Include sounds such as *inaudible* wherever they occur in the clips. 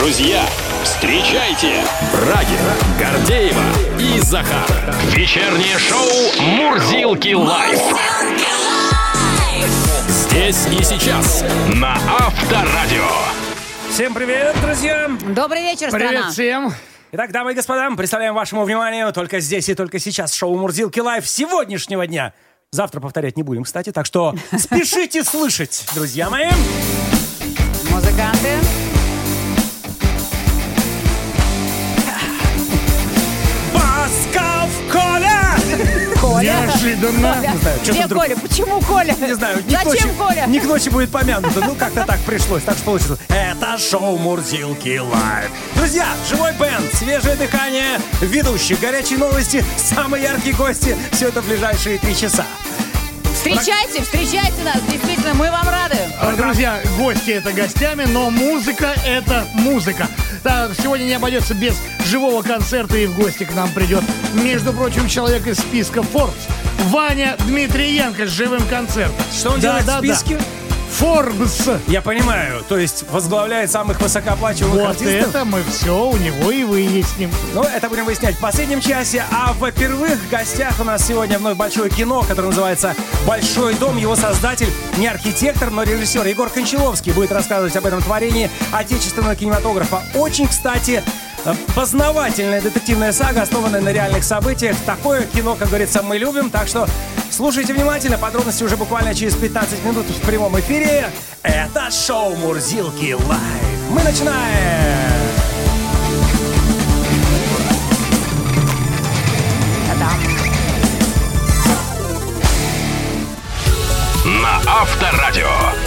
Друзья, встречайте Брагина, Гордеева и Захар. Вечернее шоу «Мурзилки лайф». Здесь и сейчас на Авторадио. Всем привет, друзья! Добрый вечер, страна. Привет всем. Итак, дамы и господа, представляем вашему вниманию только здесь и только сейчас шоу «Мурзилки лайф» сегодняшнего дня. Завтра повторять не будем, кстати, так что *laughs* спешите слышать, друзья мои. Музыканты. Коля. Неожиданно. Коля. что Где вдруг- Коля? Почему Коля? Не знаю, не Зачем ночи- Коля? Не к ночи будет помянуто. Ну, как-то так пришлось. Так что получилось. Это шоу Мурзилки Лайв. Друзья, живой бенд, свежее дыхание, ведущие, горячие новости, самые яркие гости. Все это в ближайшие три часа. Встречайте, встречайте нас. Действительно, мы вам рады. А, Друзья, гости это гостями, но музыка это музыка. Так, сегодня не обойдется без живого концерта и в гости к нам придет, между прочим, человек из списка Forbes. Ваня Дмитриенко с живым концертом. Что он Да, делает да, в списке? да. Forbes. Я понимаю, то есть возглавляет самых высокооплачиваемых Вот артистов. это мы все у него и выясним. Ну, это будем выяснять в последнем часе. А во-первых, в гостях у нас сегодня вновь большое кино, которое называется «Большой дом». Его создатель не архитектор, но режиссер Егор Кончаловский будет рассказывать об этом творении отечественного кинематографа. Очень, кстати, познавательная детективная сага, основанная на реальных событиях. Такое кино, как говорится, мы любим, так что слушайте внимательно. Подробности уже буквально через 15 минут в прямом эфире. Это шоу «Мурзилки Лайв». Мы начинаем! На Авторадио.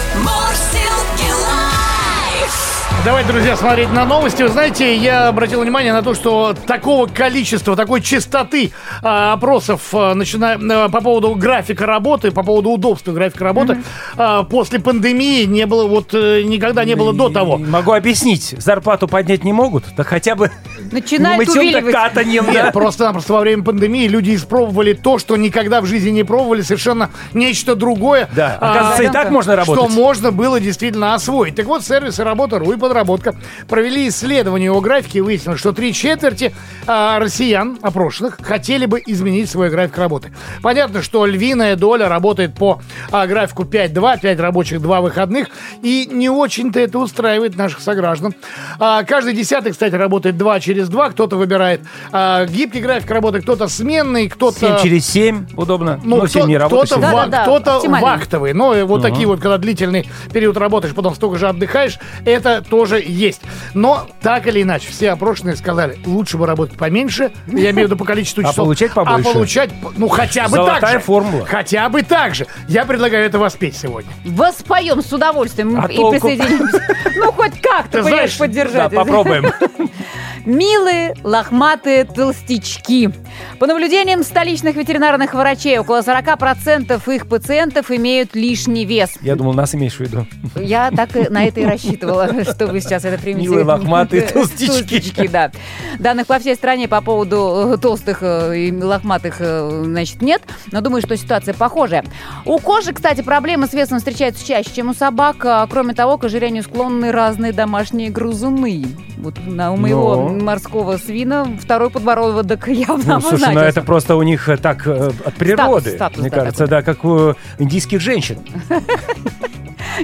Давайте, друзья, смотреть на новости. Вы знаете, я обратил внимание на то, что такого количества, такой частоты а, опросов, а, начиная а, по поводу графика работы, по поводу удобства графика работы, а, после пандемии не было, вот э, никогда не было до того. Могу объяснить. Зарплату поднять не могут, да хотя бы Начинает мытьем-то увиливать. катаньем, да? Нет, просто-напросто во время пандемии люди испробовали то, что никогда в жизни не пробовали, совершенно нечто другое. Да, А, оказывается, и так можно что работать. можно было действительно освоить. Так вот, сервисы «Работа.ру» и «Подработка» провели исследование его графики и выяснилось, что три четверти а, россиян, опрошенных, хотели бы изменить свой график работы. Понятно, что львиная доля работает по а, графику 5-2, 5 рабочих, 2 выходных, и не очень-то это устраивает наших сограждан. А, каждый десятый, кстати, работает 2 через 2, кто-то выбирает а, гибкий график работы, кто-то сменный, кто-то... 7 через 7, удобно. Ну, но 7 кто, не работает. кто-то, ва- кто-то вахтовый. Но э, вот такие вот, когда длительный период работаешь, потом столько же отдыхаешь, это тоже есть. Но так или иначе, все опрошенные сказали, лучше бы работать поменьше, я имею в виду по количеству *laughs* А часов. получать побольше. А получать, ну, хотя бы Золотая так же. формула. Хотя бы так же. Я предлагаю это воспеть сегодня. Воспоем с удовольствием А и толку? присоединимся. *laughs* Ну, хоть как-то, понимаешь, знаешь, Да, поддержать. попробуем. *laughs* Милые лохматые толстячки. По наблюдениям столичных ветеринарных врачей, около 40% их пациентов имеют лишний вес. Я думал, нас имеешь в виду. Я так и на это и рассчитывала, *laughs* что вы сейчас это примете. Милые лохматые *laughs* толстячки. Толстячки, да. Данных по всей стране по поводу э, толстых э, и лохматых, э, значит, нет. Но думаю, что ситуация похожая. У кошек, кстати, проблемы с весом встречаются чаще, чем у собак. А, Кроме того, к ожирению склонны разные домашние грызуны. Вот на, у моего Ну. Морского свина второй подбородок *laughs* явно Ну, слушай, ну это просто у них э, так э, от природы, статус, мне да, кажется, да, как у индийских женщин. *laughs*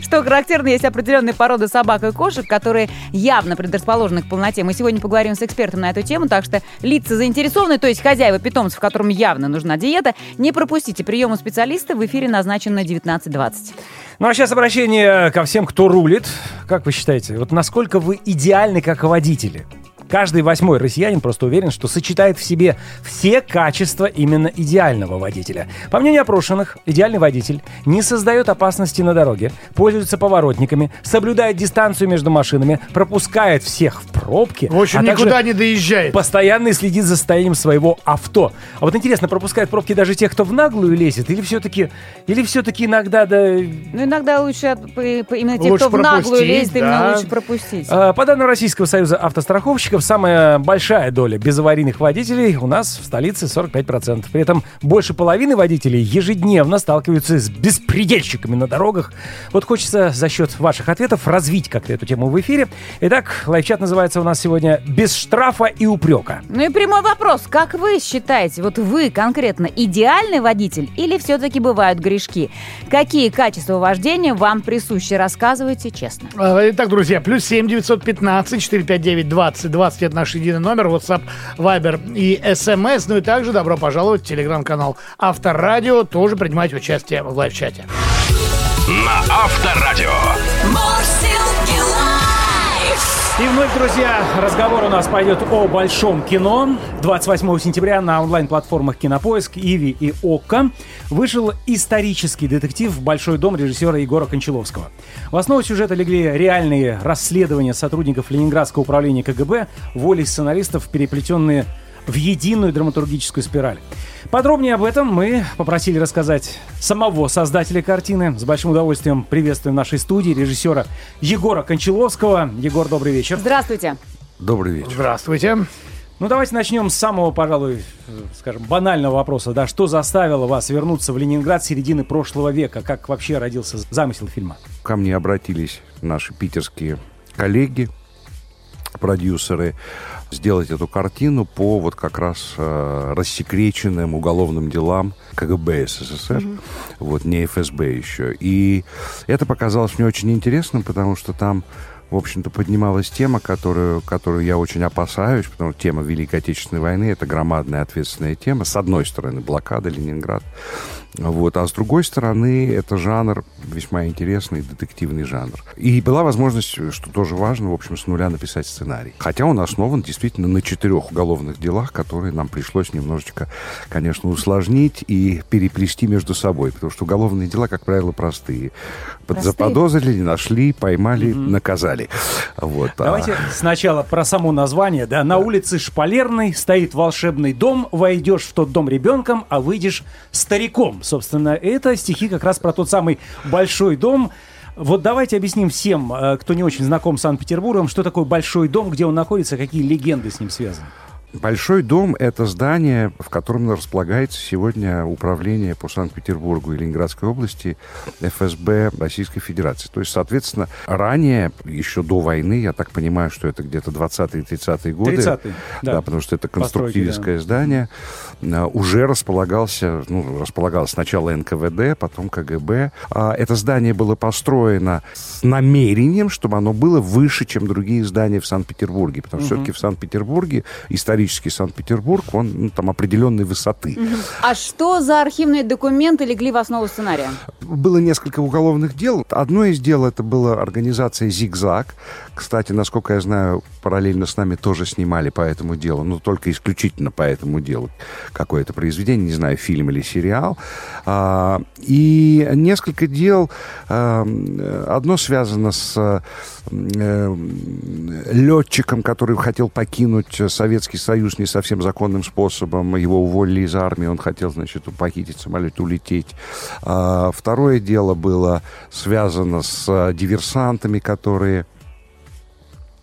Что характерно, есть определенные породы собак и кошек, которые явно предрасположены к полноте. Мы сегодня поговорим с экспертом на эту тему, так что лица заинтересованные, то есть хозяева питомцев, которым явно нужна диета, не пропустите прием у специалиста. В эфире назначен на 19.20. Ну а сейчас обращение ко всем, кто рулит. Как вы считаете, вот насколько вы идеальны как водители? Каждый восьмой россиянин просто уверен, что сочетает в себе все качества именно идеального водителя. По мнению опрошенных, идеальный водитель не создает опасности на дороге, пользуется поворотниками, соблюдает дистанцию между машинами, пропускает всех впрок, пробке. В общем, а также никуда не доезжает. Постоянно следит за состоянием своего авто. А вот интересно, пропускают пробки даже тех, кто в наглую лезет, или все-таки, или все-таки иногда да. Ну, иногда лучше именно те, Лучше кто в наглую лезет, именно да. лучше пропустить. А, По данным Российского союза автостраховщиков, самая большая доля безаварийных водителей у нас в столице 45%. При этом больше половины водителей ежедневно сталкиваются с беспредельщиками на дорогах. Вот хочется за счет ваших ответов развить как-то эту тему в эфире. Итак, лайфчат называется у нас сегодня «Без штрафа и упрека». Ну и прямой вопрос. Как вы считаете, вот вы конкретно идеальный водитель или все-таки бывают грешки? Какие качества вождения вам присущи? Рассказывайте честно. А, Итак, друзья, плюс 7 915 459 20 20 это наш единый номер, WhatsApp, Viber и SMS. Ну и также добро пожаловать в телеграм-канал Авторадио. Тоже принимайте участие в лайв-чате. На Авторадио. И вновь, друзья, разговор у нас пойдет о большом кино. 28 сентября на онлайн-платформах Кинопоиск, Иви и ОККО вышел исторический детектив «Большой дом» режиссера Егора Кончаловского. В основу сюжета легли реальные расследования сотрудников Ленинградского управления КГБ, волей сценаристов, переплетенные в единую драматургическую спираль. Подробнее об этом мы попросили рассказать самого создателя картины. С большим удовольствием приветствуем в нашей студии режиссера Егора Кончаловского. Егор, добрый вечер. Здравствуйте. Добрый вечер. Здравствуйте. Ну, давайте начнем с самого, пожалуй, скажем, банального вопроса. Да, что заставило вас вернуться в Ленинград середины прошлого века? Как вообще родился замысел фильма? Ко мне обратились наши питерские коллеги, продюсеры, сделать эту картину по вот как раз э, рассекреченным уголовным делам КГБ СССР, вот не ФСБ еще. И это показалось мне очень интересным, потому что там в общем-то, поднималась тема, которую, которую я очень опасаюсь, потому что тема Великой Отечественной войны – это громадная ответственная тема. С одной стороны, блокада Ленинград, вот, а с другой стороны, это жанр весьма интересный, детективный жанр. И была возможность, что тоже важно, в общем, с нуля написать сценарий. Хотя он основан действительно на четырех уголовных делах, которые нам пришлось немножечко, конечно, усложнить и переплести между собой, потому что уголовные дела, как правило, простые. Простые? Заподозрили, нашли, поймали, наказали. Вот. а- Давайте сначала про само название. Да, на улице Шпалерной стоит волшебный дом, войдешь в тот дом ребенком, а выйдешь стариком. Собственно, это стихи как раз про тот самый большой дом. Вот давайте объясним всем, э, кто не очень знаком с Санкт-Петербургом, что такое большой дом, где он находится, какие легенды с ним связаны. Большой дом – это здание, в котором располагается сегодня управление по Санкт-Петербургу и Ленинградской области ФСБ Российской Федерации. То есть, соответственно, ранее, еще до войны, я так понимаю, что это где-то 20-е 30-е годы. 30-е, да. потому что это Постройки, конструктивистское здание. а, Уже располагался, ну, располагалось сначала НКВД, потом КГБ. А Это здание было построено с намерением, чтобы оно было выше, чем другие здания в Санкт-Петербурге. Потому что все-таки в Санкт-Петербурге, исторический Санкт-Петербург, он ну, там определенной высоты. А что за архивные документы легли в основу сценария? Было несколько уголовных дел. Одно из дел это была организация «Зигзаг». Кстати, насколько я знаю, параллельно с нами тоже снимали по этому делу, но только исключительно по этому делу какое-то произведение, не знаю, фильм или сериал. А, И несколько дел. а, Одно связано с э, летчиком, который хотел покинуть Советский Союз не совсем законным способом. Его уволили из армии, он хотел, значит, похитить самолет, улететь. А, Второе дело было связано с э, диверсантами, которые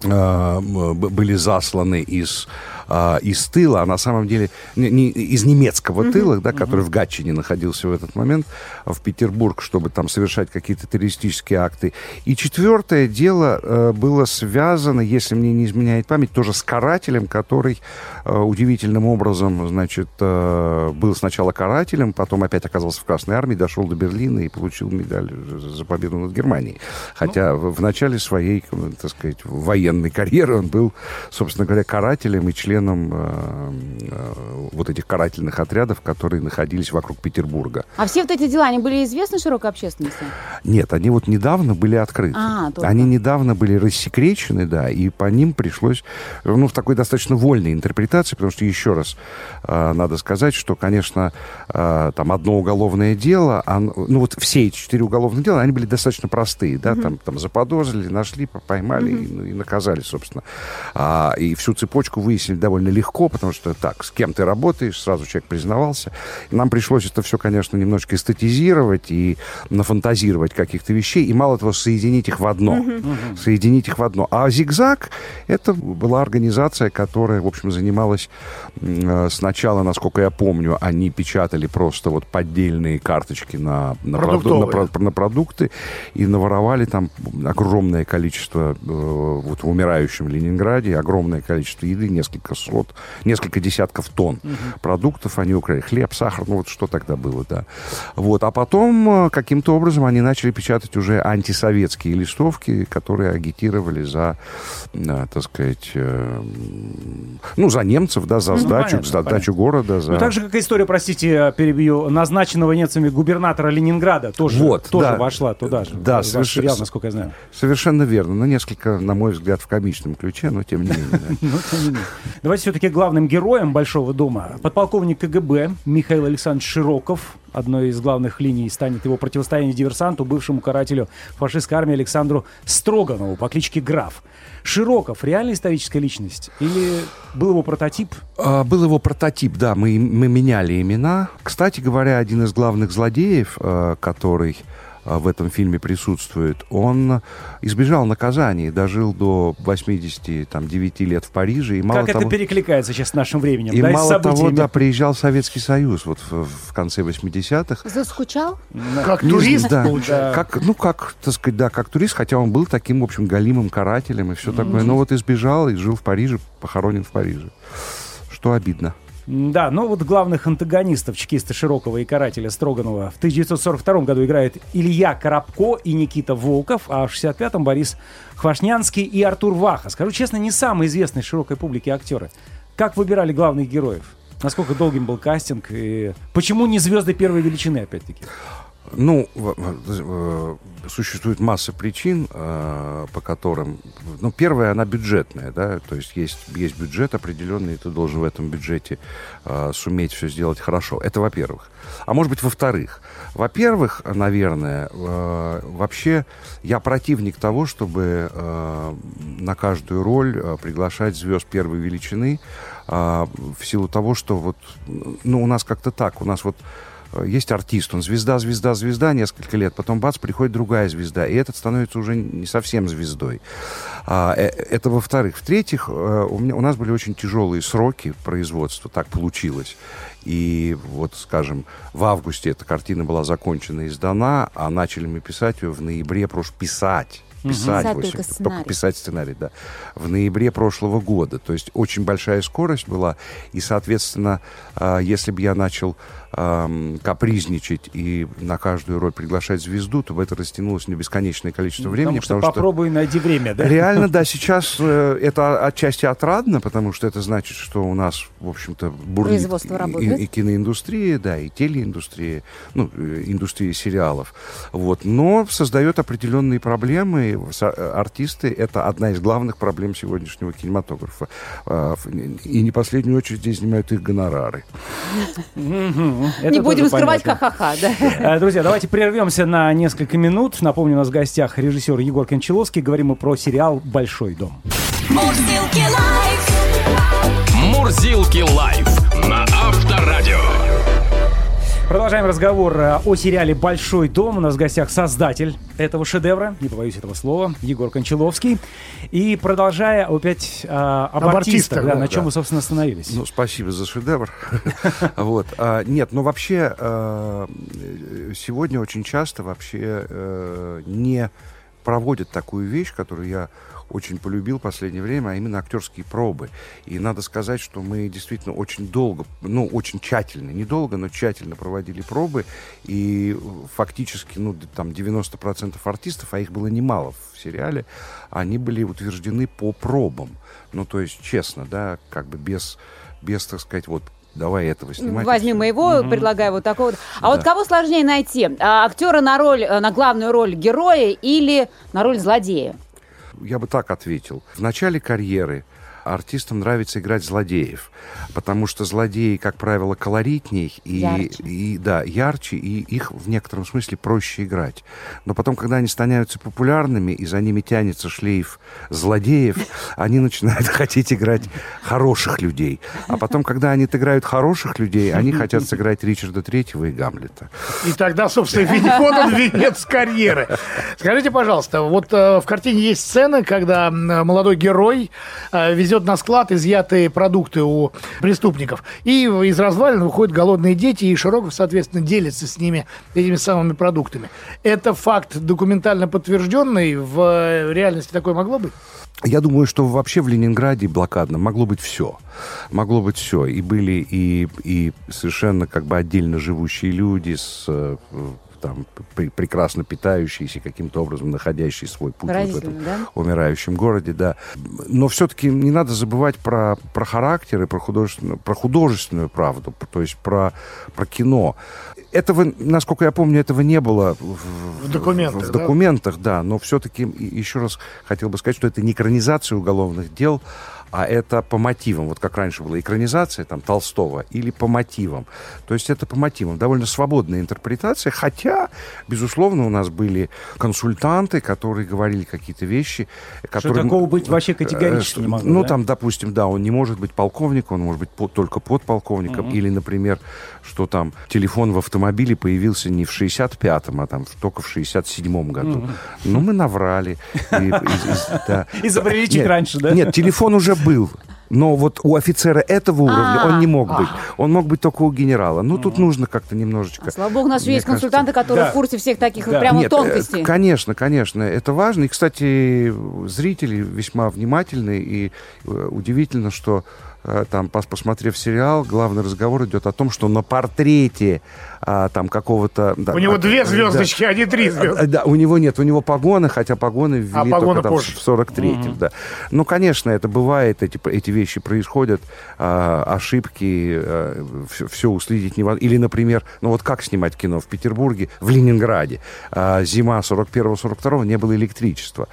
а, были засланы из, а, из тыла, а на самом деле не, не- из немецкого тыла, да, который в Гатчине находился в этот момент, в Петербург, чтобы там совершать какие-то террористические акты. И четвертое дело э, было связано, если мне не изменяет память, тоже с карателем, который э, удивительным образом, значит, э, был сначала карателем, потом опять оказался в Красной Армии, дошел до Берлина и получил медаль за победу над Германией. Хотя в, в начале своей, так сказать, военной карьеры он был, собственно говоря, карателем и членом членом э, э, вот этих карательных отрядов, которые находились вокруг Петербурга. А все вот эти дела, они были известны широкой общественности? Нет, они вот недавно были открыты. А, только. они недавно были рассекречены, да, и по ним пришлось, ну, в такой достаточно вольной интерпретации, потому что, еще раз, э, надо сказать, что, конечно, э, там одно уголовное дело, оно- ну, вот все эти четыре уголовных дела, они были достаточно простые, да, там, там заподозрили, нашли, по- поймали и, ну, и наказали, собственно. А, и всю цепочку выяснили довольно легко, потому что так, с кем ты работаешь, сразу человек признавался. И нам пришлось это все, конечно, немножечко эстетизировать и нафантазировать каких-то вещей, и мало того, соединить их в одно. Соединить их в одно. А «Зигзаг» — это была организация, которая, в общем, занималась э, сначала, насколько я помню, они печатали просто вот поддельные карточки на, на, проду- на на продукты и наворовали там огромное количество, э, вот в умирающем Ленинграде, огромное количество еды, несколько сот, несколько десятков тонн продуктов они украли. Хлеб, сахар, ну вот что тогда было, да. Вот, а потом э, каким-то образом они начали печатать уже антисоветские листовки, которые агитировали за, э, так сказать, э, ну, за немцев, да, за сдачу, понятно, за сдачу города, за... Ну, так же, как история, простите, перебью, назначенного немцами губернатора Ленинграда тоже, Вот, тоже да. вошла туда же. Да, совершенно- сериал, насколько я знаю. Совершенно верно. Но несколько, на мой взгляд, в комичном ключе, но тем не менее. *laughs* Давайте все-таки главным героем Большого дома. Подполковник КГБ Михаил Александрович Широков. Одной из главных линий станет его противостояние диверсанту, бывшему карателю фашистской армии Александру Строганову по кличке Граф. Широков реальная историческая личность? Или был его прототип? А, Был его прототип, да, мы, мы меняли имена. Кстати говоря, один из главных злодеев, э, который в этом фильме присутствует, он избежал наказания и дожил до 89 лет в Париже. И мало как того, это перекликается сейчас с нашим временем? и да, и мало того, событиями? да, приезжал в Советский Союз вот в, в конце 80-х. Заскучал? Как Не турист, да. Как, ну, как, так сказать, да, как турист, хотя он был таким, в общем, галимым карателем и все такое. Но вот избежал и жил в Париже, похоронен в Париже. Что обидно. Да, но вот главных антагонистов чекиста Широкого и карателя Строганова в 1942 году играют Илья Коробко и Никита Волков, а в 65-м Борис Хвашнянский и Артур Ваха. Скажу честно, не самые известные широкой публике актеры. Как выбирали главных героев? Насколько долгим был кастинг? И почему не звезды первой величины, опять-таки? Ну, э, существует масса причин, э, по которым... Ну, первая, она бюджетная, да, то есть есть, есть бюджет определенный, и ты должен в этом бюджете э, суметь все сделать хорошо. Это во-первых. А может быть, во-вторых. Во-первых, наверное, вообще я противник того, чтобы на каждую роль приглашать звезд первой величины, в силу того, что вот, ну, у нас как-то так, у нас вот есть артист, он звезда, звезда, звезда несколько лет, потом бац, приходит другая звезда, и этот становится уже не совсем звездой. А, э, это во-вторых. В-третьих, э, у, меня, у нас были очень тяжелые сроки производства, так получилось. И вот, скажем, в августе эта картина была закончена и сдана, а начали мы писать ее в ноябре, прош писать. Писать, Писать восемь- только только сценарий. писать сценарий, да. В ноябре прошлого года. То есть очень большая скорость была. И, соответственно, а, если бы я начал капризничать и на каждую роль приглашать звезду, то бы это растянулось на бесконечное количество времени. потому что попробуй найди время, да? Реально, да, *laughs* сейчас э, это отчасти отрадно, потому что это значит, что у нас, в общем-то, бурлит Производство и- работает. и, и киноиндустрия, да, и телеиндустрия, ну, э, индустрия сериалов. Вот. Но создает определенные проблемы. Э, Артисты — это одна из главных проблем сегодняшнего кинематографа. А, И не последнюю очередь здесь занимают их гонорары. Это Не будем скрывать, ха-ха-ха, да. Э, Друзья, давайте прервемся на несколько минут. Напомню, у нас в гостях режиссер Егор Кончаловский. Говорим мы про сериал «Большой дом». Мурзилки лайф. Мурзилки лайф. Продолжаем разговор э, о сериале «Большой дом». У нас в гостях создатель этого шедевра, не побоюсь этого слова, Егор Кончаловский. И продолжая опять э, об, Об артистах, артистах, да, да, на чем да. вы, собственно, остановились. Ну, спасибо за шедевр. *laughs* *laughs* Вот. А, Нет, но вообще э, сегодня очень часто вообще э, не проводят такую вещь, которую я очень полюбил в последнее время, а именно актерские пробы. И надо сказать, что мы действительно очень долго, ну, очень тщательно, недолго, но тщательно проводили пробы, и фактически, ну, там 90% артистов, а их было немало в сериале, они были утверждены по пробам. Ну, то есть, честно, да, как бы без, без так сказать, вот, давай этого снимать. и Возьми моего, предлагаю вот такого. вот. А вот Да. кого сложнее найти? А, актера на роль, э, на главную роль героя или на роль злодея? Я бы так ответил. В начале карьеры артистам нравится играть злодеев, потому что злодеи, как правило, колоритней и, Ярче. и да, ярче, и их в некотором смысле проще играть. Но потом, когда они становятся популярными, и за ними тянется шлейф злодеев, *laughs* они начинают хотеть играть хороших людей. А потом, когда они отыграют хороших людей, они хотят сыграть Ричарда Третьего и Гамлета. И тогда, собственно, вот он венец карьеры. Скажите, пожалуйста, вот э, в картине есть сцена, когда молодой герой э, везет на склад изъятые продукты у преступников. И из развалин выходят голодные дети, и Широков, соответственно, делится с ними этими самыми продуктами. Это факт документально подтвержденный. В реальности такое могло быть? Я думаю, что вообще в Ленинграде блокадном могло быть все. Могло быть все. И были и, и совершенно как бы отдельно живущие люди с э, там, пр- прекрасно питающиеся, каким-то образом находящие свой путь вот в этом да? умирающем городе, да. Но все-таки не надо забывать про, про характер и про художественную, про художественную правду, то есть про, про кино. Этого, насколько я помню, этого не было в, В документах, в да? документах, да. Но все-таки еще раз хотел бы сказать, что это не экранизация уголовных дел, а это по мотивам. Вот как раньше была экранизация там, Толстого или по мотивам. То есть это по мотивам. Довольно свободная интерпретация, хотя, безусловно, у нас были консультанты, которые говорили какие-то вещи, которые... такого быть вообще категорически Э, не могло, Ну, да? там, допустим, да, он не может быть полковником, он может быть по- только подполковником. Или, например, что там телефон в автомобиле появился не в 65-м, а там только в 67-м году. Ну, мы наврали. *laughs* Изобрели чуть раньше, да? Нет, телефон уже был. Но вот у офицера этого уровня А. он не мог быть. Он мог быть только у генерала. Ну, тут нужно как-то немножечко... А, Слава богу, у нас еще есть кажется, консультанты, которые Да. в курсе всех таких Да. вот прямо нет, э, тонкостей. конечно, конечно, это важно. И, кстати, зрители весьма внимательны, и э, удивительно, что э, там, пос- посмотрев сериал, главный разговор идет о том, что на портрете а, там какого-то... да, У него а, две да, звездочки, а не три а, звезды. Да, у него нет, у него погоны, хотя погоны ввели А погоны только там позже. в 43-м, да. Ну, конечно, это бывает, эти, эти вещи происходят, а, ошибки, все, уследить невозможно. Или, например, ну вот как снимать кино в Петербурге, в Ленинграде, а, зима 41-42 не было электричества.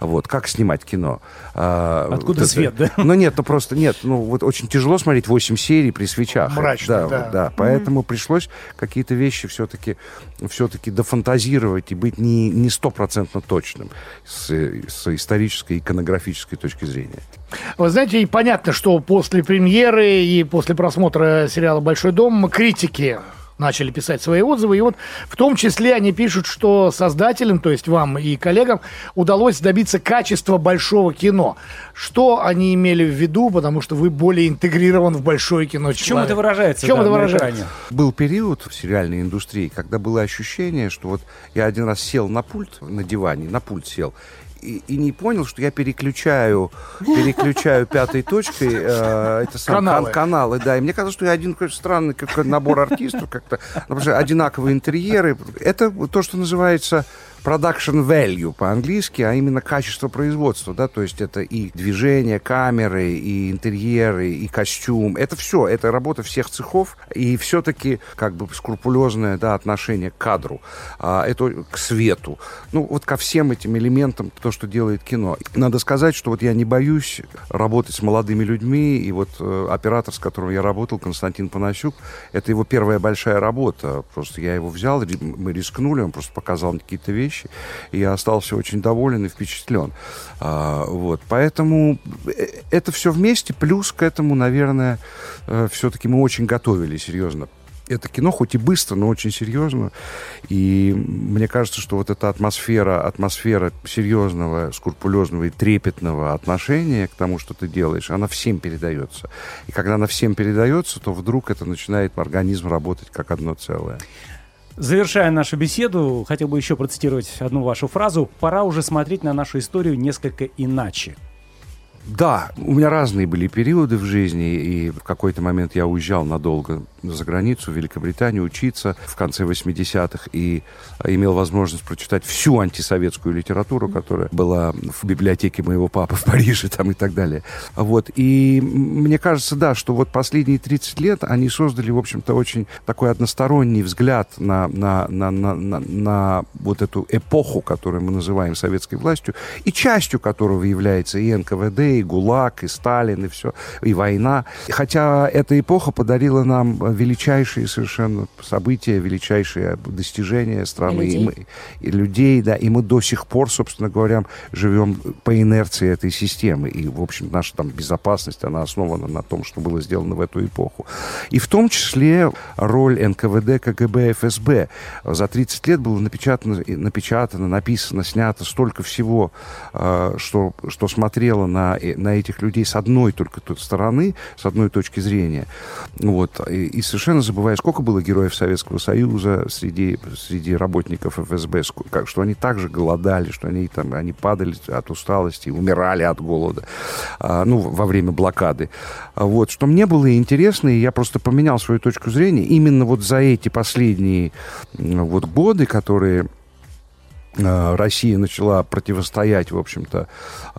Вот, как снимать кино? А, Откуда вот это- свет, да? Ну, нет, ну просто нет, ну вот очень тяжело смотреть 8 серий при свечах. Мрачно, да. да. да. Поэтому пришлось какие-то вещи все-таки все-таки дофантазировать и быть не не стопроцентно точным с, с исторической, иконографической точки зрения. Вы знаете, и понятно, что после премьеры и после просмотра сериала «Большой дом» критики начали писать свои отзывы. И вот в том числе они пишут, что создателям, то есть вам и коллегам, удалось добиться качества большого кино. Что они имели в виду, потому что вы более интегрирован в большое кино. В чем это выражается? В чем да, это выражается? Был период в сериальной индустрии, когда было ощущение, что вот я один раз сел на пульт, на диване, на пульт сел, и, и не понял, что я переключаю, переключаю пятой точкой э, это сам, Каналы. кан- каналы, да. И мне казалось, что я один какой-то странный как набор артистов, как-то одинаковые интерьеры. Это то, что называется production value по-английски, а именно качество производства, да, то есть это и движение камеры, и интерьеры, и костюм, это все, это работа всех цехов, и все-таки как бы скрупулезное, да, отношение к кадру, а, это к свету, ну, вот ко всем этим элементам, то, что делает кино. Надо сказать, что вот я не боюсь работать с молодыми людьми, и вот э, оператор, с которым я работал, Константин Панасюк, это его первая большая работа, просто я его взял, мы рискнули, он просто показал какие-то вещи, и я остался очень доволен и впечатлен. А, вот, поэтому э, это все вместе, плюс к этому, наверное, все-таки мы очень готовили серьезно это кино, хоть и быстро, но очень серьезно. И мне кажется, что вот эта атмосфера, атмосфера серьезного, скрупулезного и трепетного отношения к тому, что ты делаешь, она всем передается. И когда она всем передается, то вдруг это начинает организм работать как одно целое. Завершая нашу беседу, хотел бы еще процитировать одну вашу фразу. Пора уже смотреть на нашу историю несколько иначе. Да, у меня разные были периоды в жизни, и в какой-то момент я уезжал надолго за границу, в Великобританию, учиться в конце 80-х, и имел возможность прочитать всю антисоветскую литературу, которая была в библиотеке моего папы в Париже там и так далее. Вот, и мне кажется, да, что вот последние 30 лет они создали, в общем-то, очень такой односторонний взгляд на, на, на, на, на, на вот эту эпоху, которую мы называем советской властью, и частью которого является и НКВД, и ГУЛАГ, и Сталин, и все, и война. Хотя эта эпоха подарила нам величайшие совершенно события, величайшие достижения страны. И мы- и людей, да, и мы до сих пор, собственно говоря, живем по инерции этой системы. И, в общем, наша там безопасность, она основана на том, что было сделано в эту эпоху. И в том числе роль НКВД, КГБ, ФСБ. За 30 лет было напечатано, напечатано написано, снято столько всего, э, что, что смотрело на, на этих людей с одной только стороны, с одной точки зрения. Вот. И, и совершенно забывая, сколько было героев Советского Союза среди, среди работников ФСБ, как, что они также голодали, что они, там, они падали от усталости, умирали от голода, а, ну, во время блокады. А Вот. Что мне было интересно, и я просто поменял свою точку зрения, именно вот за эти последние вот годы, которые Россия начала противостоять, в общем-то,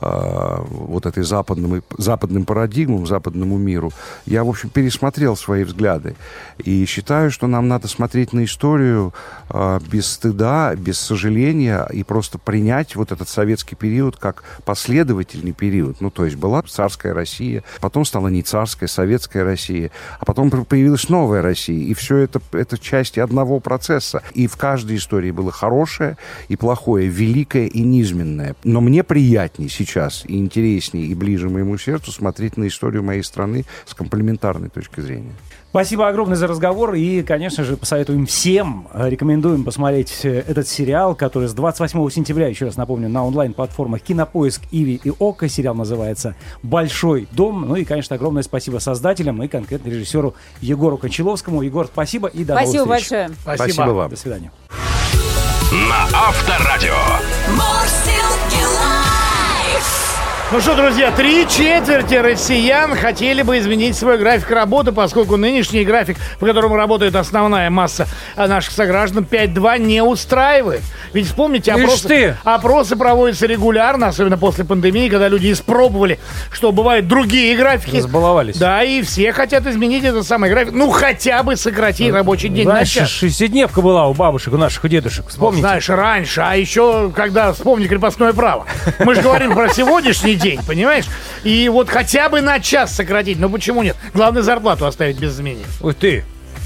э, вот этой западным, западным парадигмам, западному миру, я, в общем, пересмотрел свои взгляды. И считаю, что нам надо смотреть на историю э, без стыда, без сожаления и просто принять вот этот советский период как последовательный период. Ну, то есть была царская Россия, потом стала не царская, советская Россия, а потом появилась новая Россия. И все это, это части одного процесса. И в каждой истории было хорошее и плохое, великое и низменное. Но мне приятнее сейчас и интереснее и ближе моему сердцу смотреть на историю моей страны с комплементарной точки зрения. Спасибо огромное за разговор. И, конечно же, посоветуем всем, э, рекомендуем посмотреть э, этот сериал, который с 28 сентября, еще раз напомню, на онлайн-платформах Кинопоиск, Иви и Ока. Сериал называется «Большой дом». Ну и, конечно, огромное спасибо создателям и конкретно режиссеру Егору Кончаловскому. Егор, спасибо и до Спасибо новых встреч. большое. Спасибо вам. До свидания на Авторадио. Морсилки. Ну что, друзья, три четверти россиян хотели бы изменить свой график работы, поскольку нынешний график, по которому работает основная масса наших сограждан, 5-2 не устраивает. Ведь вспомните, Ишь опросы, ты! опросы проводятся регулярно, особенно после пандемии, когда люди испробовали, что бывают другие графики. Разбаловались. Да, и все хотят изменить этот самый график. Ну, хотя бы сократить рабочий день на Раньше час. шестидневка была у бабушек, у наших у дедушек. Вспомните. Знаешь, раньше, а еще когда вспомни крепостное право. Мы же говорим про сегодняшний день, понимаешь? И вот хотя бы на час сократить. Ну почему нет? Главное зарплату оставить без изменений. Ой ты,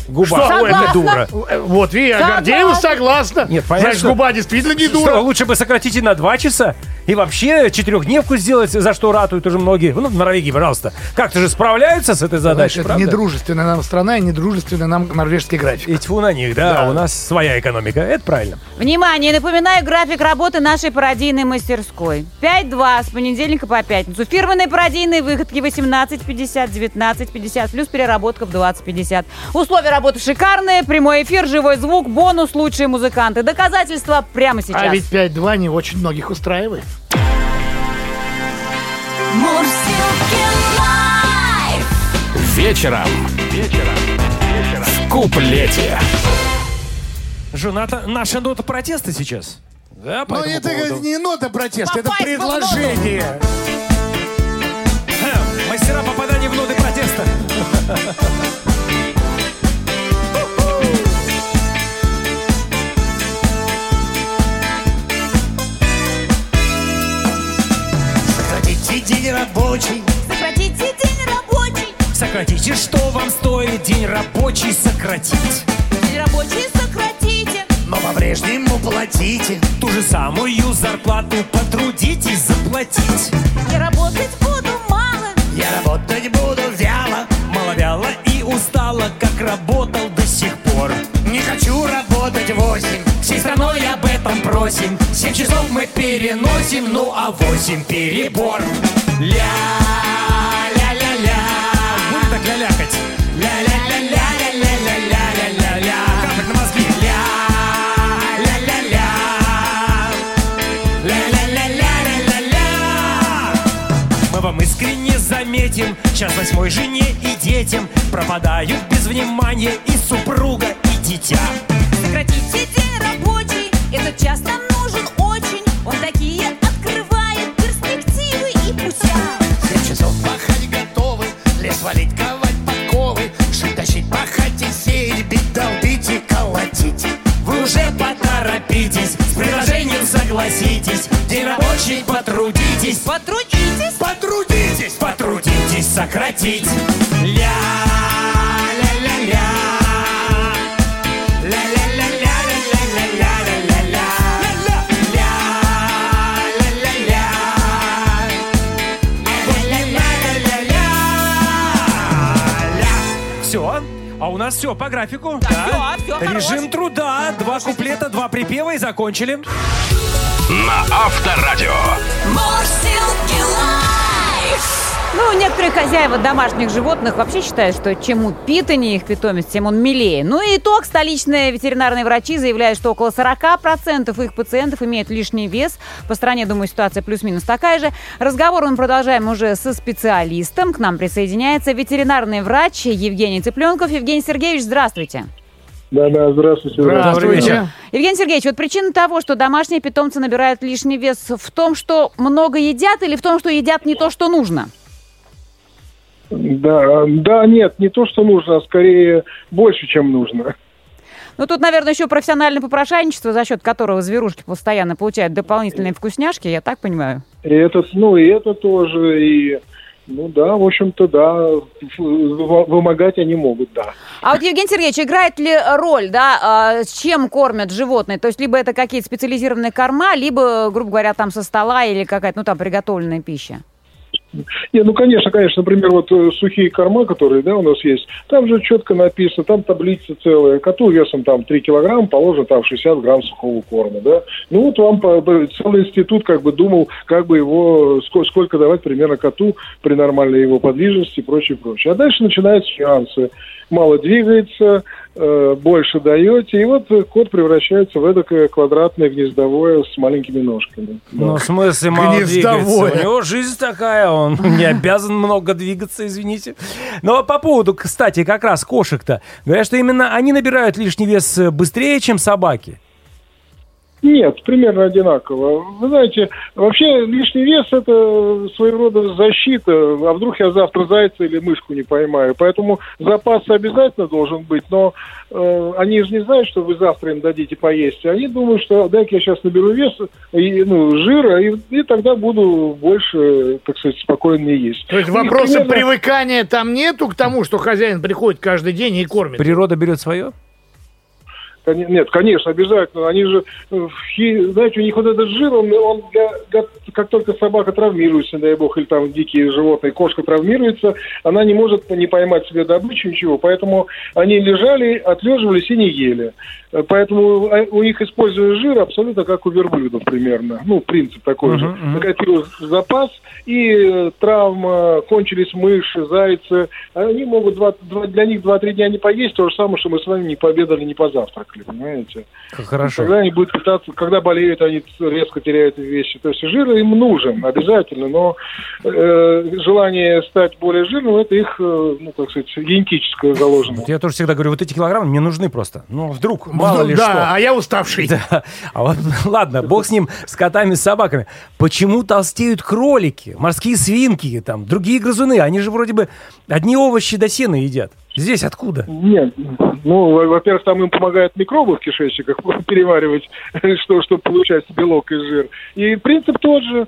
губа. Что? Согласна. дура. Э, Вот, ви, Гордеева согласна. Нет, понятно, Значит, что- губа действительно не Что, дура. лучше бы сократите на два часа и вообще четырехдневку сделать, за что ратуют уже многие. Ну, в Норвегии, пожалуйста. Как-то же справляются с этой задачей, это правда? недружественная нам страна и недружественный нам норвежский график. И тьфу на них, да, Да. у нас своя экономика. Это правильно. Внимание, напоминаю график работы нашей пародийной мастерской. 5-2 с понедельника по пятницу. Фирменные пародийные выходки 18.50, 19.50, плюс переработка в 20.50. Условия работы шикарные, прямой эфир, живой звук, бонус, лучшие музыканты. Доказательства прямо сейчас. А ведь 5-2 не очень многих устраивает. Лайф. Вечером. Вечером. В куплете. Жоната, наша нота протеста сейчас. Да, по Но этому это поводу. не нота протеста, это Попасть предложение. Мастера попадания в ноты протеста. День рабочий, Сократите день рабочий. Сократите, что вам стоит день рабочий сократить? День рабочий сократите. но по-прежнему платите. Ту же самую зарплату потрудитесь заплатить. Я работать буду мало. Я работать буду вяло, Маловяло и устала, как работал до сих пор. не хочу работать восемь. Всей страной об этом просим. Семь часов мы переносим, ну а восемь перебор. Ля-ля-ля-ля. Будем так лялякать. Ля-ля-ля-ля-ля-ля-ля-ля-ля. Капать на мозги. Ля-ля-ля-ля. ля ля ля ля ля ля. Мы вам искренне заметим, час восьмой жене и детям пропадают без внимания и супруга, и дитя. Сократите день рабочий, этот час нам нужен согласитесь, день рабочий, потрудитесь. Потрудитесь? Потрудитесь, потрудитесь сократить. Ля-ля-ля-ля. Все, а у нас все по графику. Да, да. Все, а все Режим хорош. труда. Два куплета, два припева и закончили. На Авторадио. Ну, некоторые хозяева домашних животных вообще считают, что чем упитаннее их питомец, тем он милее. Ну и итог. Столичные ветеринарные врачи заявляют, что около 40% их пациентов имеют лишний вес. По стране, думаю, ситуация плюс-минус такая же. Разговор мы продолжаем уже со специалистом. К нам присоединяется ветеринарный врач Евгений Цыпленков. Евгений Сергеевич, здравствуйте. Да, да, здравствуйте. Здравствуйте. Евгений Сергеевич, вот причина того, что домашние питомцы набирают лишний вес в том, что много едят или в том, что едят не то, что нужно? Да, да, нет, не то, что нужно, а скорее больше, чем нужно. Ну, тут, наверное, еще профессиональное попрошайничество, за счет которого зверушки постоянно получают дополнительные вкусняшки, я так понимаю? И это, ну, и это тоже, и, ну да, в общем-то, да, вымогать они могут, да. А вот, Евгений Сергеевич, играет ли роль, да, а, с чем кормят животные? То есть, либо это какие-то специализированные корма, либо, грубо говоря, там со стола или какая-то, ну, там, приготовленная пища? Не, ну, конечно, конечно, например, вот э, сухие корма, которые, да, у нас есть, там же четко написано, там таблица целая, коту весом там 3 килограмма положено там 60 грамм сухого корма, да. Ну, вот вам целый институт как бы думал, как бы его, сколько, сколько давать примерно коту при нормальной его подвижности и прочее, прочее. А дальше начинаются нюансы. Мало двигается, больше даете, и вот э, кот превращается в эдакое квадратное гнездовое с маленькими ножками. Да. Ну, в смысле мало Гнездовое. двигается? У него жизнь такая, он *laughs* не обязан много двигаться, извините. Но по поводу, кстати, как раз кошек-то. Говорят, что именно они набирают лишний вес э, быстрее, чем собаки. Нет, примерно одинаково. Вы знаете, вообще лишний вес – это своего рода защита. А вдруг я завтра зайца или мышку не поймаю? Поэтому запас обязательно должен быть, но э, они же не знают, что вы завтра им дадите поесть. Они думают, что дай-ка я сейчас наберу вес, и, ну, жира, и, и тогда буду больше, так сказать, спокойнее есть. То есть вопроса примерно- привыкания там нету к тому, что хозяин приходит каждый день и кормит. Природа берет свое? Нет, конечно, обязательно. Они же, э, знаете, у них вот этот жир, он, он для- для- как только собака травмируется, дай бог, или там дикие животные, кошка травмируется, она не может не поймать себе добычу, ничего. Поэтому они лежали, отлеживались и не ели. Э, Поэтому э, у них используют жир абсолютно как у верблюдов примерно. Ну, принцип такой же. Накопил запас, и э, травма, кончились мыши, зайцы. Они могут два, два- для них 2-3 дня не поесть, то же самое, что мы с вами не пообедали, не позавтракали, понимаете? Хорошо. Тогда они будут питаться, когда болеют, они резко теряют вещи. То есть жир им нужен обязательно, но э, желание стать более жирным, это их, ну, как сказать, генетическое заложено. Я тоже всегда говорю, вот эти килограммы мне нужны просто. Ну, вдруг, мало Ну, ли да, что. а я уставший. Да. А вот, ладно, бог с ним, с котами, с собаками. Почему толстеют кролики, морские свинки, там, другие грызуны? Они же вроде бы одни овощи до сена едят. Здесь откуда? Нет, ну, во- во-первых, там им помогают микробы в кишечниках *laughs* переваривать, *laughs* что, чтобы получать белок и жир. И принцип тот же,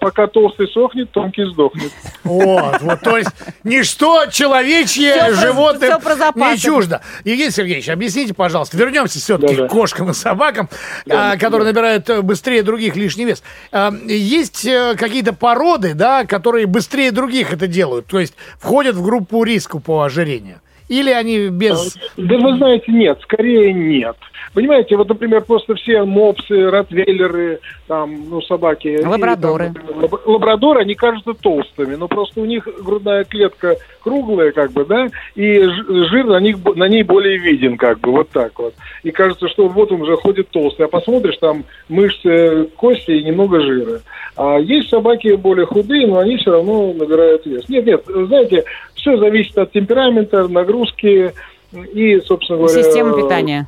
пока толстый сохнет, тонкий сдохнет. Вот, вот, то есть ничто человечье животным запасы. не чуждо. Евгений Сергеевич, объясните, пожалуйста, вернемся все-таки к кошкам и собакам, а, которые набирают э, быстрее других лишний вес. А, Есть э, какие-то породы, да, которые быстрее других это делают, то есть входят в группу риска по ожирению? Или они без... Да вы знаете, нет, скорее нет. Понимаете, вот, например, просто все мопсы, ротвейлеры, там, ну, собаки. и, Лабрадоры. там, например, лаб- лабрадоры, они кажутся толстыми, но просто у них грудная клетка круглая, как бы, да, и жир на, них, на ней более виден, как бы, вот так вот. И кажется, что вот он уже ходит толстый, а посмотришь, там мышцы, кости и немного жира. А есть собаки более худые, но они все равно набирают вес. Нет, нет, знаете, все зависит от темперамента, нагрузки и, собственно говоря... Система питания.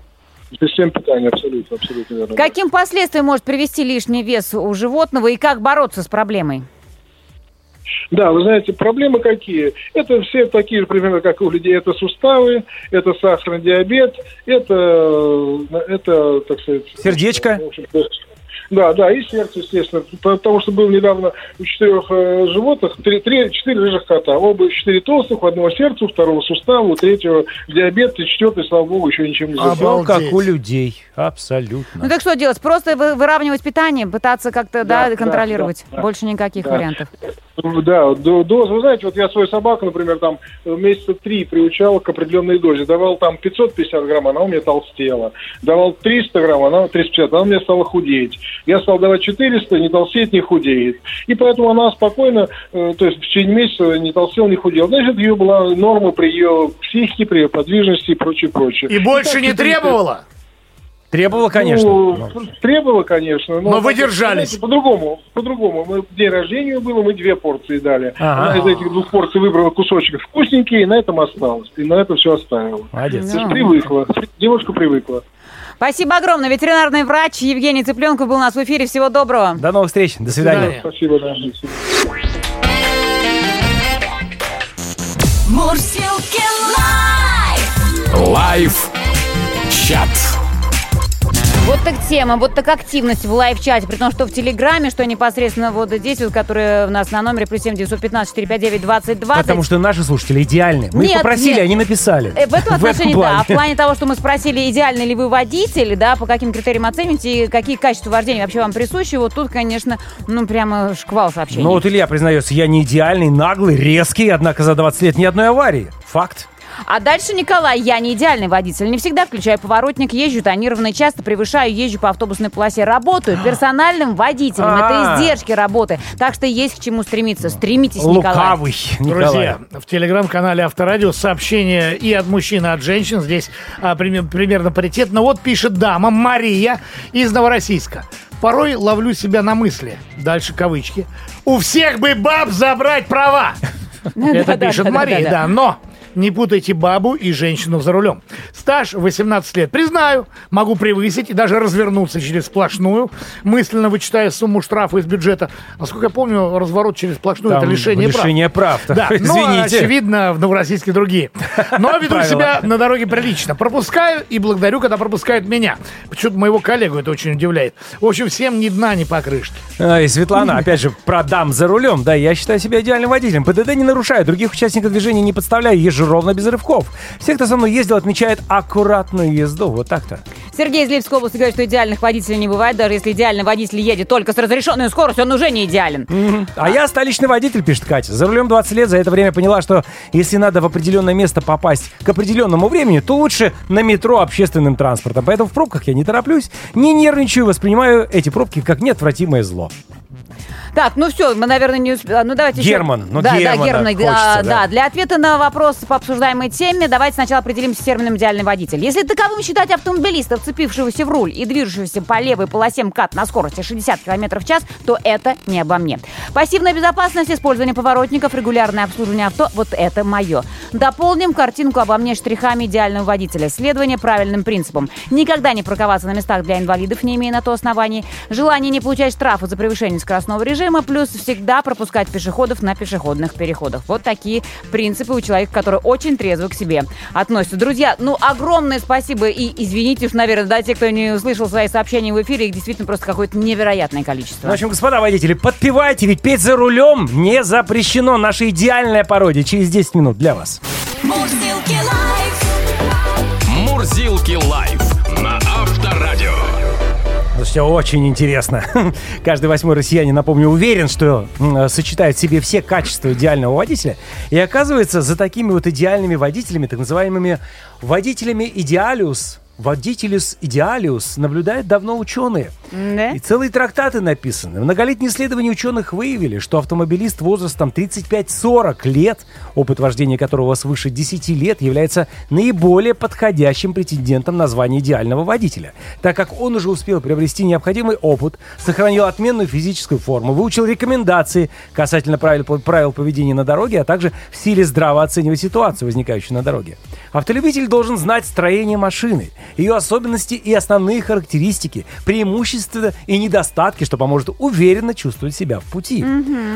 Система питания, абсолютно, абсолютно верно. Каким последствиям может привести лишний вес у животного и как бороться с проблемой? Да, вы знаете, проблемы какие? Это все такие же примерно, как у людей. Это суставы, это сахарный диабет, это, э, это так сказать... Сердечко? Да, да, и сердце, естественно. Потому что был недавно у четырех э, животных три, три- четыре рыжих кота. Оба четыре толстых, у одного сердца, у второго сустава, у третьего диабет, и четвертый, слава богу, еще ничем не А, забрал. Ну, как у людей. Абсолютно. Ну так что делать? Просто вы- выравнивать питание, пытаться как-то да, Да, да, контролировать. да, да. Больше никаких Да. вариантов. Да, до- доза, вы знаете, вот я свою собаку, например, там э, месяца три приучал к определенной дозе. Давал там 550 грамм, она у меня толстела. Давал 300 грамм, она 350, она у меня стала худеть. Я стал давать 400, не толстеет, не худеет. И поэтому она спокойно, э, то есть в течение месяца не толстела, не худела. Значит, ее была норма при ее психике, при ее подвижности и прочее, прочее. И больше так, не требовала? Требовало, конечно. ну, Ну, требовало, конечно. Но вы держались. По-другому, по-другому. Мы день рождения было, мы две порции дали. Ага. Она из этих двух порций выбрала кусочек вкусненький, и на этом осталось. И на этом все оставила. Молодец. То есть привыкла. Девушка привыкла. Спасибо огромное. Ветеринарный врач Евгений Цыпленков был у нас в эфире. Всего доброго. До новых встреч. До свидания. свидания. Спасибо, да. до. Мурсилки live! Live чат. Вот так тема, вот так активность в live чате, при том, что в Телеграме, что непосредственно вот здесь, вот, которые у нас на номере плюс 7 915 459 20 20. Потому что наши слушатели идеальны. Мы их Нет, попросили, нет. они написали. Э, В этом отношении, да. А в плане. плане того, что мы спросили, идеальный ли вы водитель, да, по каким критериям оцените, и какие качества вождения вообще вам присущи, вот тут, конечно, ну, прямо шквал сообщений. Ну вот Илья признается, я не идеальный, наглый, резкий, однако за 20 лет ни одной аварии. Факт. А дальше Николай, я не идеальный водитель. Не всегда включаю поворотник, езжу тонированно, часто превышаю, езжу по автобусной полосе. Работаю персональным водителем. Это А. издержки работы. Так что есть к чему стремиться. Стремитесь, Николай. Лукавый Николай. Друзья, в телеграм-канале Авторадио сообщение и от мужчин, и от женщин. Здесь а, пример- примерно паритетно. Вот пишет дама Мария из Новороссийска. Порой ловлю себя на мысли. Дальше кавычки. У всех бы баб забрать права. *laughs* Это пишет Мария, да. Но не путайте бабу и женщину за рулем. Стаж 18 лет. Признаю, могу превысить и даже развернуться через сплошную, мысленно вычитая сумму штрафа из бюджета. Насколько я помню, разворот через сплошную Там это лишение, лишение прав. Да, но, Извините. очевидно, в Новороссийске другие. Но веду себя на дороге прилично. Пропускаю и благодарю, когда пропускают меня. Почему-то моего коллегу это очень удивляет. В общем, всем ни дна, ни покрышки. А, И Светлана, опять же, про дам за рулем. Да, я считаю себя идеальным водителем. ПДД не нарушаю, других участников движения не подставляю, езжу ровно без рывков. Все, кто со мной ездил, отмечают аккуратную езду. Вот так-то. Сергей из Липской области говорит, что идеальных водителей не бывает. Даже если идеальный водитель едет только с разрешенной скоростью, он уже не идеален. А я столичный водитель, пишет Катя. За рулем 20 лет, за это время поняла, что если надо в определенное место попасть к определенному времени, то лучше на метро общественным транспортом. Поэтому в пробках я не тороплюсь, не нервничаю, воспринимаю эти пробки как неотвратимое зло. Так, ну все, мы, наверное, не успеем. Ну, давайте еще- Герман, ну, да, Германа да, Герман, хочется, а, да. да. Для ответа на вопрос по обсуждаемой теме давайте сначала определимся с термином «идеальный водитель». Если таковым считать автомобилиста, вцепившегося в руль и движущегося по левой полосе МКАД на скорости 60 км в час, то это не обо мне. Пассивная безопасность, использование поворотников, регулярное обслуживание авто – вот это мое. Дополним картинку обо мне штрихами идеального водителя. Следование правильным принципам. Никогда не парковаться на местах для инвалидов, не имея на то оснований. Желание не получать штрафы за превышение скоростного режима, плюс всегда пропускать пешеходов на пешеходных переходах. Вот такие принципы у человека, который очень трезво к себе относится. Друзья, ну огромное спасибо и извините уж, наверное, да, те, кто не услышал свои сообщения в эфире, их действительно просто какое-то невероятное количество. В общем, господа водители, подпевайте, ведь петь за рулем не запрещено. Наша идеальная пародия через 10 минут для вас. Мурсилки лайф! Мурзилки лайф Авторадио. Слушайте, очень интересно. *laughs* Каждый восьмой россиянин, напомню, уверен, что сочетает в себе все качества идеального водителя. И оказывается, за такими вот идеальными водителями, так называемыми водителями идеалиус, водителюс идеалиус, наблюдают давно ученые. Да? И целые трактаты написаны. Многолетние исследования ученых выявили, что автомобилист возрастом 35-40 лет, опыт вождения которого свыше 10 лет, является наиболее подходящим претендентом на звание идеального водителя, так как он уже успел приобрести необходимый опыт, сохранил отменную физическую форму, выучил рекомендации касательно правил, правил поведения на дороге, а также в силе здраво оценивать ситуацию, возникающую на дороге. Автолюбитель должен знать строение машины, ее особенности и основные характеристики, преимущества и недостатки, что поможет уверенно чувствовать себя в пути.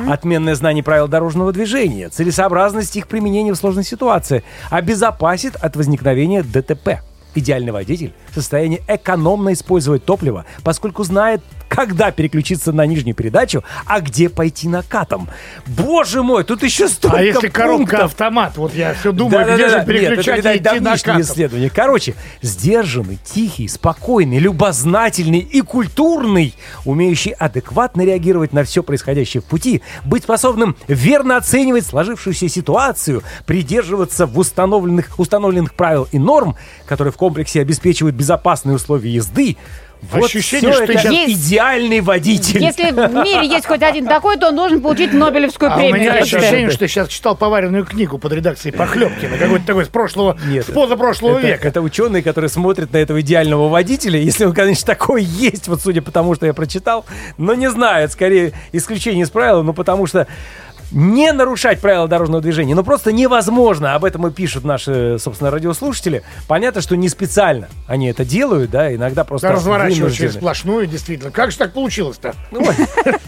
Отменное знание правил дорожного движения, целесообразность их применения в сложной ситуации обезопасит от возникновения ДТП. Идеальный водитель в состоянии экономно использовать топливо, поскольку знает, когда переключиться на нижнюю передачу, а где пойти накатом. Боже мой, тут еще столько А если коробка пунктов. автомат, вот я все думаю, Да-да-да, где же нет, переключать это, видать, и идти на давнишнее катом? исследование. Короче, сдержанный, тихий, спокойный, любознательный и культурный, умеющий адекватно реагировать на все происходящее в пути, быть способным верно оценивать сложившуюся ситуацию, придерживаться в установленных, установленных правил и норм, которые в комплексе обеспечивают безопасные условия езды. Вот Ощущение, что это сейчас- идеальный водитель. Если в мире есть хоть один такой, то он должен получить Нобелевскую А у премию. меня я считаю. ощущение, что я сейчас читал поваренную книгу под редакцией Похлебкина, какой-то такой с прошлого, Нет, с позапрошлого это, века. Это ученые, которые смотрят на этого идеального водителя. Если он, конечно, такой есть, вот судя по тому, что я прочитал, но не знаю, это скорее исключение из правила, но потому что не нарушать правила дорожного движения, ну просто невозможно. Об этом и пишут наши, собственно, радиослушатели. Понятно, что не специально они это делают, да, иногда просто Да, разворачивать через сплошную, действительно. Как же так получилось-то? Ой,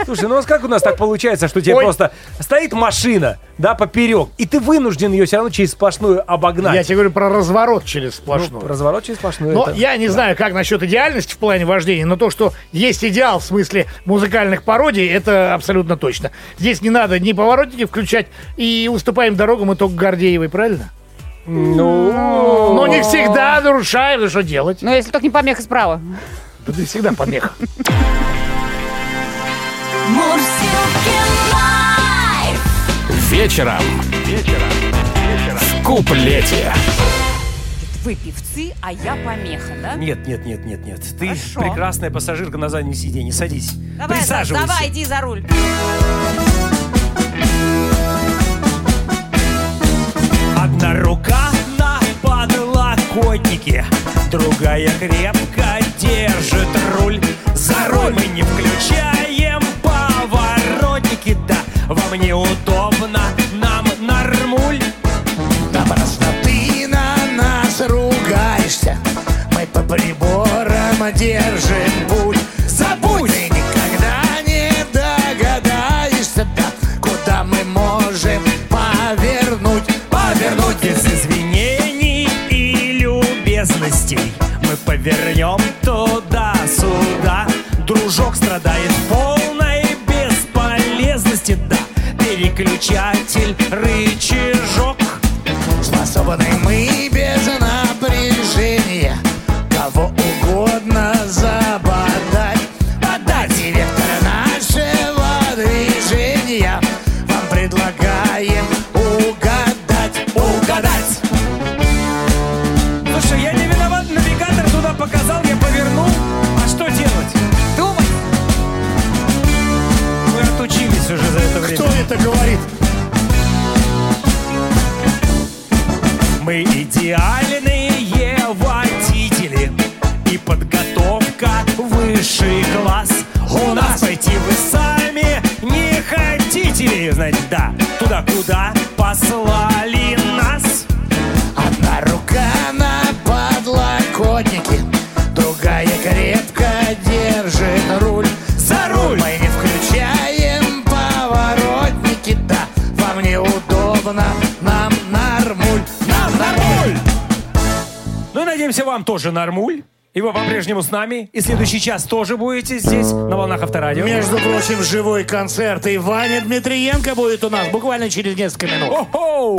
слушай, ну вот как у нас так получается, что тебе Ой. просто стоит машина, да, поперек, и ты вынужден ее все равно через сплошную обогнать. Я тебе говорю про разворот через Ну, сплошную. разворот через сплошную. Но это- я не знаю, как насчет идеальности в плане вождения, но то, что есть идеал в смысле музыкальных пародий, это абсолютно точно. Здесь не надо ни поворотники включать, и уступаем дорогу мы только Гордеевой, правильно? Ну, Но не всегда нарушаем, ну что делать? Ну, если только не помеха справа. Да не всегда помеха. Вечером. Вечером. В куплете. Вы певцы, а я помеха, да? Нет, нет, нет, нет, нет. Ты Хорошо. прекрасная пассажирка на заднем сиденье. Садись. Давай, Присаживайся. давай, иди за руль. Одна рука на подлокотнике, другая крепко держит руль. За руль мы не включаем поворотники, да, вам неудобно, нам нормуль. Напрасно ты на нас ругаешься Мы по приборам держим Мы повернем по-прежнему с нами. И следующий час тоже будете здесь, на волнах Авторадио. Между прочим, живой концерт И Ваня Дмитриенко будет у нас буквально через несколько минут О-хоу!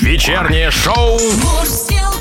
Вечернее шоу Мурзилки